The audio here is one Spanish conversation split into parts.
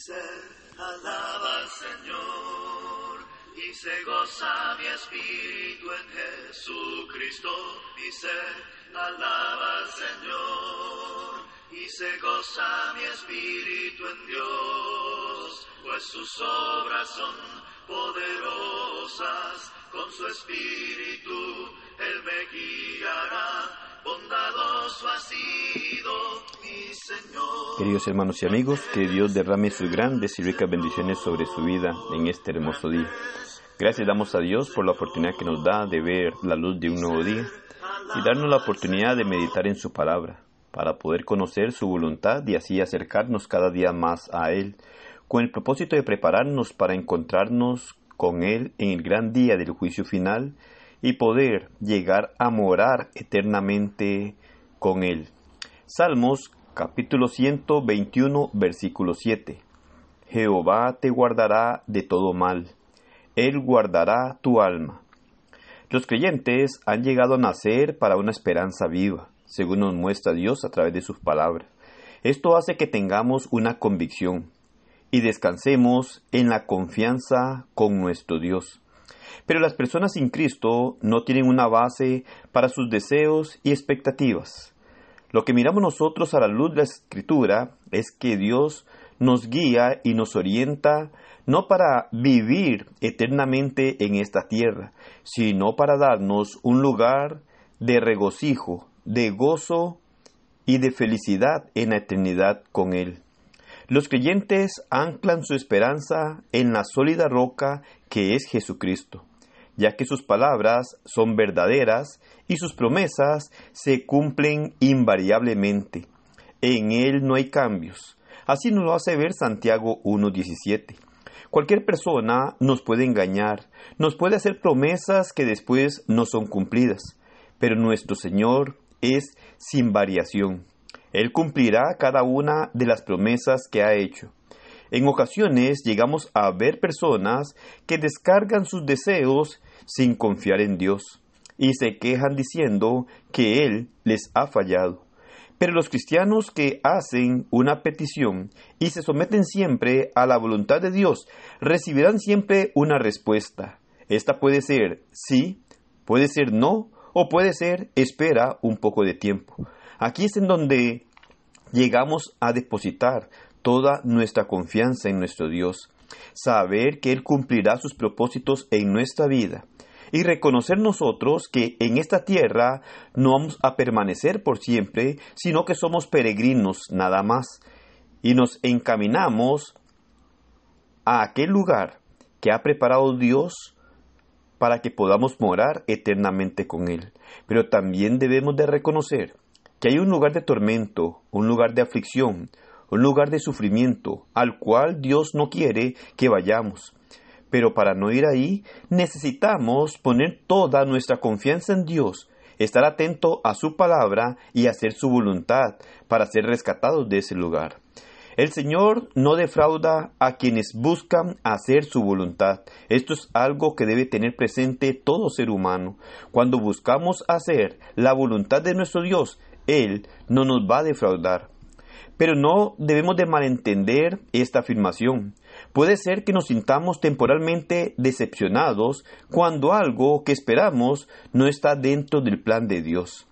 se alaba al Señor y se goza mi espíritu en Jesucristo y se alaba al Señor y se goza mi espíritu en Dios, pues sus obras son poderosas, con su espíritu Él me guiará bondadoso mi Señor. Queridos hermanos y amigos, que Dios derrame sus grandes y ricas bendiciones sobre su vida en este hermoso día. Gracias damos a Dios por la oportunidad que nos da de ver la luz de un nuevo día y darnos la oportunidad de meditar en su palabra para poder conocer su voluntad y así acercarnos cada día más a Él, con el propósito de prepararnos para encontrarnos con Él en el gran día del juicio final y poder llegar a morar eternamente con Él. Salmos capítulo 121 versículo 7. Jehová te guardará de todo mal, Él guardará tu alma. Los creyentes han llegado a nacer para una esperanza viva, según nos muestra Dios a través de sus palabras. Esto hace que tengamos una convicción y descansemos en la confianza con nuestro Dios. Pero las personas sin Cristo no tienen una base para sus deseos y expectativas. Lo que miramos nosotros a la luz de la Escritura es que Dios nos guía y nos orienta no para vivir eternamente en esta tierra, sino para darnos un lugar de regocijo, de gozo y de felicidad en la eternidad con Él. Los creyentes anclan su esperanza en la sólida roca que es Jesucristo, ya que sus palabras son verdaderas y sus promesas se cumplen invariablemente. En Él no hay cambios. Así nos lo hace ver Santiago 1.17. Cualquier persona nos puede engañar, nos puede hacer promesas que después no son cumplidas, pero nuestro Señor es sin variación. Él cumplirá cada una de las promesas que ha hecho. En ocasiones llegamos a ver personas que descargan sus deseos sin confiar en Dios y se quejan diciendo que Él les ha fallado. Pero los cristianos que hacen una petición y se someten siempre a la voluntad de Dios recibirán siempre una respuesta. Esta puede ser sí, puede ser no o puede ser espera un poco de tiempo. Aquí es en donde llegamos a depositar toda nuestra confianza en nuestro Dios, saber que Él cumplirá sus propósitos en nuestra vida y reconocer nosotros que en esta tierra no vamos a permanecer por siempre, sino que somos peregrinos nada más y nos encaminamos a aquel lugar que ha preparado Dios para que podamos morar eternamente con Él. Pero también debemos de reconocer que hay un lugar de tormento, un lugar de aflicción, un lugar de sufrimiento, al cual Dios no quiere que vayamos. Pero para no ir ahí, necesitamos poner toda nuestra confianza en Dios, estar atento a su palabra y hacer su voluntad para ser rescatados de ese lugar. El Señor no defrauda a quienes buscan hacer su voluntad. Esto es algo que debe tener presente todo ser humano. Cuando buscamos hacer la voluntad de nuestro Dios, él no nos va a defraudar. Pero no debemos de malentender esta afirmación. Puede ser que nos sintamos temporalmente decepcionados cuando algo que esperamos no está dentro del plan de Dios.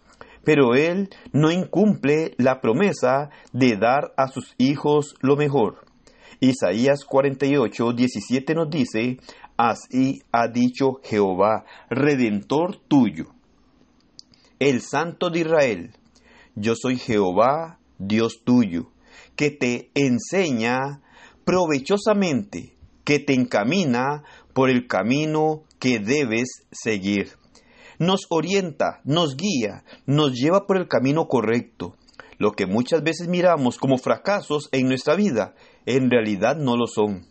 Pero Él no incumple la promesa de dar a sus hijos lo mejor. Isaías 48, 17 nos dice, Así ha dicho Jehová, Redentor tuyo, el Santo de Israel, yo soy Jehová, Dios tuyo, que te enseña provechosamente, que te encamina por el camino que debes seguir. Nos orienta, nos guía, nos lleva por el camino correcto. Lo que muchas veces miramos como fracasos en nuestra vida, en realidad no lo son.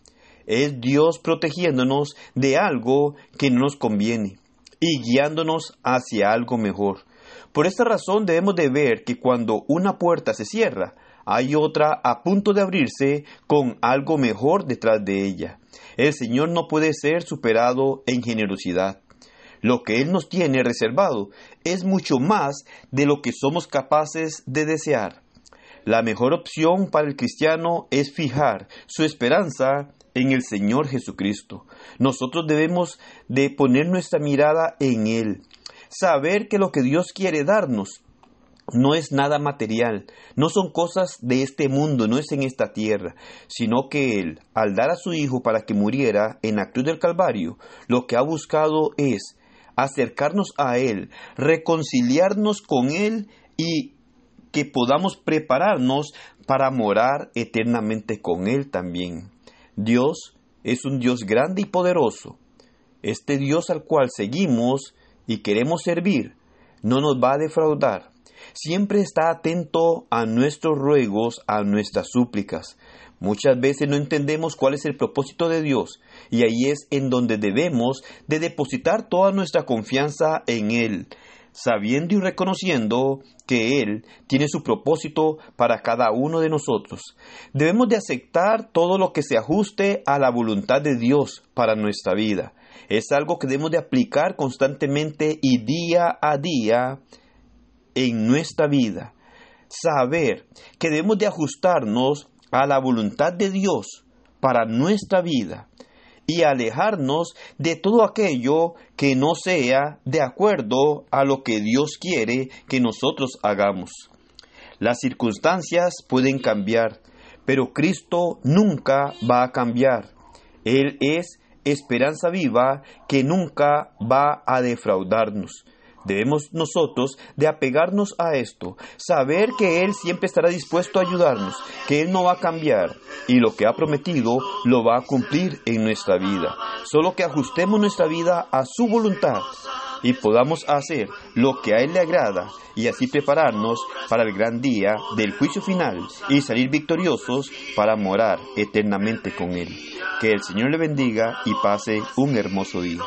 Es Dios protegiéndonos de algo que no nos conviene y guiándonos hacia algo mejor. Por esta razón debemos de ver que cuando una puerta se cierra, hay otra a punto de abrirse con algo mejor detrás de ella. El Señor no puede ser superado en generosidad. Lo que Él nos tiene reservado es mucho más de lo que somos capaces de desear. La mejor opción para el cristiano es fijar su esperanza en el Señor Jesucristo. Nosotros debemos de poner nuestra mirada en Él, saber que lo que Dios quiere darnos no es nada material, no son cosas de este mundo, no es en esta tierra, sino que Él, al dar a su Hijo para que muriera en la cruz del Calvario, lo que ha buscado es acercarnos a Él, reconciliarnos con Él y que podamos prepararnos para morar eternamente con Él también. Dios es un Dios grande y poderoso. Este Dios al cual seguimos y queremos servir no nos va a defraudar siempre está atento a nuestros ruegos, a nuestras súplicas. Muchas veces no entendemos cuál es el propósito de Dios y ahí es en donde debemos de depositar toda nuestra confianza en Él, sabiendo y reconociendo que Él tiene su propósito para cada uno de nosotros. Debemos de aceptar todo lo que se ajuste a la voluntad de Dios para nuestra vida. Es algo que debemos de aplicar constantemente y día a día en nuestra vida. Saber que debemos de ajustarnos a la voluntad de Dios para nuestra vida y alejarnos de todo aquello que no sea de acuerdo a lo que Dios quiere que nosotros hagamos. Las circunstancias pueden cambiar, pero Cristo nunca va a cambiar. Él es esperanza viva que nunca va a defraudarnos. Debemos nosotros de apegarnos a esto, saber que Él siempre estará dispuesto a ayudarnos, que Él no va a cambiar y lo que ha prometido lo va a cumplir en nuestra vida. Solo que ajustemos nuestra vida a su voluntad y podamos hacer lo que a Él le agrada y así prepararnos para el gran día del juicio final y salir victoriosos para morar eternamente con Él. Que el Señor le bendiga y pase un hermoso día.